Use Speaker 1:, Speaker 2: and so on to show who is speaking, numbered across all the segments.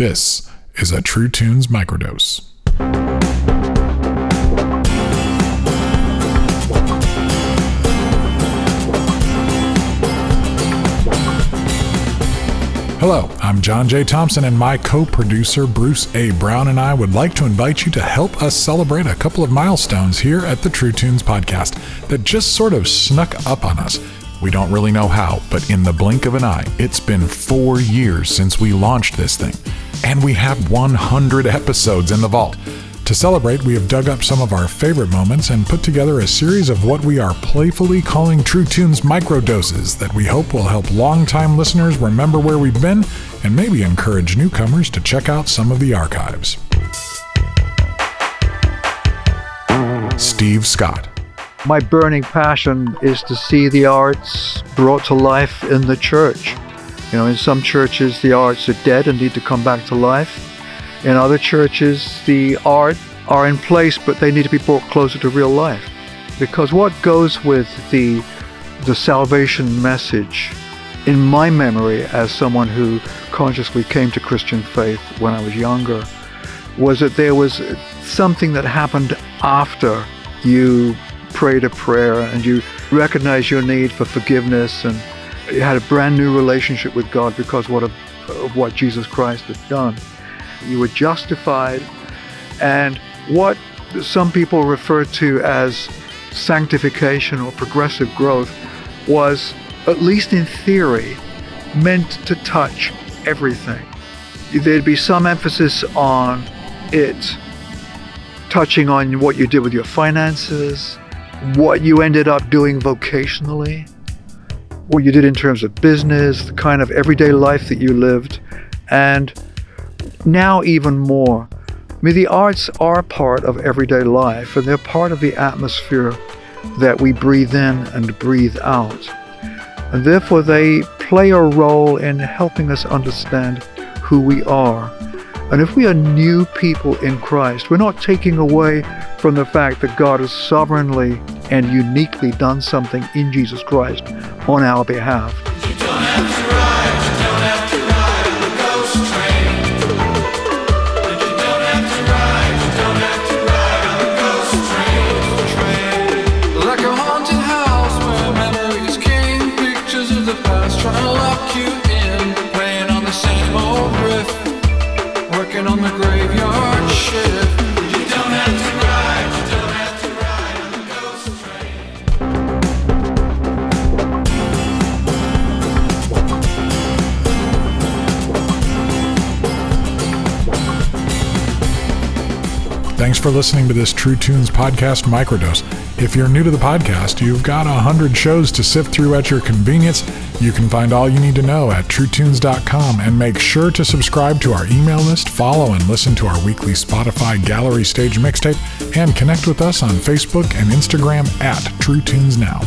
Speaker 1: This is a True Tunes microdose. Hello, I'm John J. Thompson, and my co producer Bruce A. Brown and I would like to invite you to help us celebrate a couple of milestones here at the True Tunes podcast that just sort of snuck up on us. We don't really know how, but in the blink of an eye, it's been four years since we launched this thing, and we have 100 episodes in the vault. To celebrate, we have dug up some of our favorite moments and put together a series of what we are playfully calling True Tunes microdoses that we hope will help longtime listeners remember where we've been and maybe encourage newcomers to check out some of the archives. Steve Scott.
Speaker 2: My burning passion is to see the arts brought to life in the church. You know, in some churches, the arts are dead and need to come back to life. In other churches, the art are in place, but they need to be brought closer to real life. Because what goes with the the salvation message, in my memory, as someone who consciously came to Christian faith when I was younger, was that there was something that happened after you prayed a prayer and you recognized your need for forgiveness and you had a brand new relationship with God because what of, of what Jesus Christ had done. You were justified. And what some people refer to as sanctification or progressive growth was, at least in theory, meant to touch everything. There'd be some emphasis on it touching on what you did with your finances, what you ended up doing vocationally, what you did in terms of business, the kind of everyday life that you lived, and now even more. I mean, the arts are part of everyday life and they're part of the atmosphere that we breathe in and breathe out. And therefore, they play a role in helping us understand who we are. And if we are new people in Christ, we're not taking away from the fact that God has sovereignly and uniquely done something in Jesus Christ on our behalf. on grave.
Speaker 1: Thanks for listening to this True Tunes podcast microdose. If you're new to the podcast, you've got a hundred shows to sift through at your convenience. You can find all you need to know at truetunes.com and make sure to subscribe to our email list, follow and listen to our weekly Spotify gallery stage mixtape, and connect with us on Facebook and Instagram at True Tunes Now.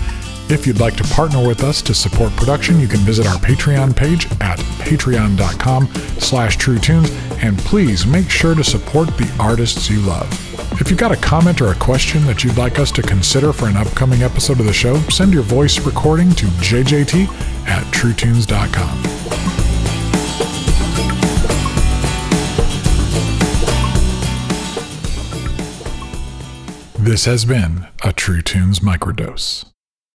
Speaker 1: If you'd like to partner with us to support production, you can visit our Patreon page at patreon.com slash truetunes, and please make sure to support the artists you love. If you've got a comment or a question that you'd like us to consider for an upcoming episode of the show, send your voice recording to jjt at truetunes.com. This has been a True Tunes microdose.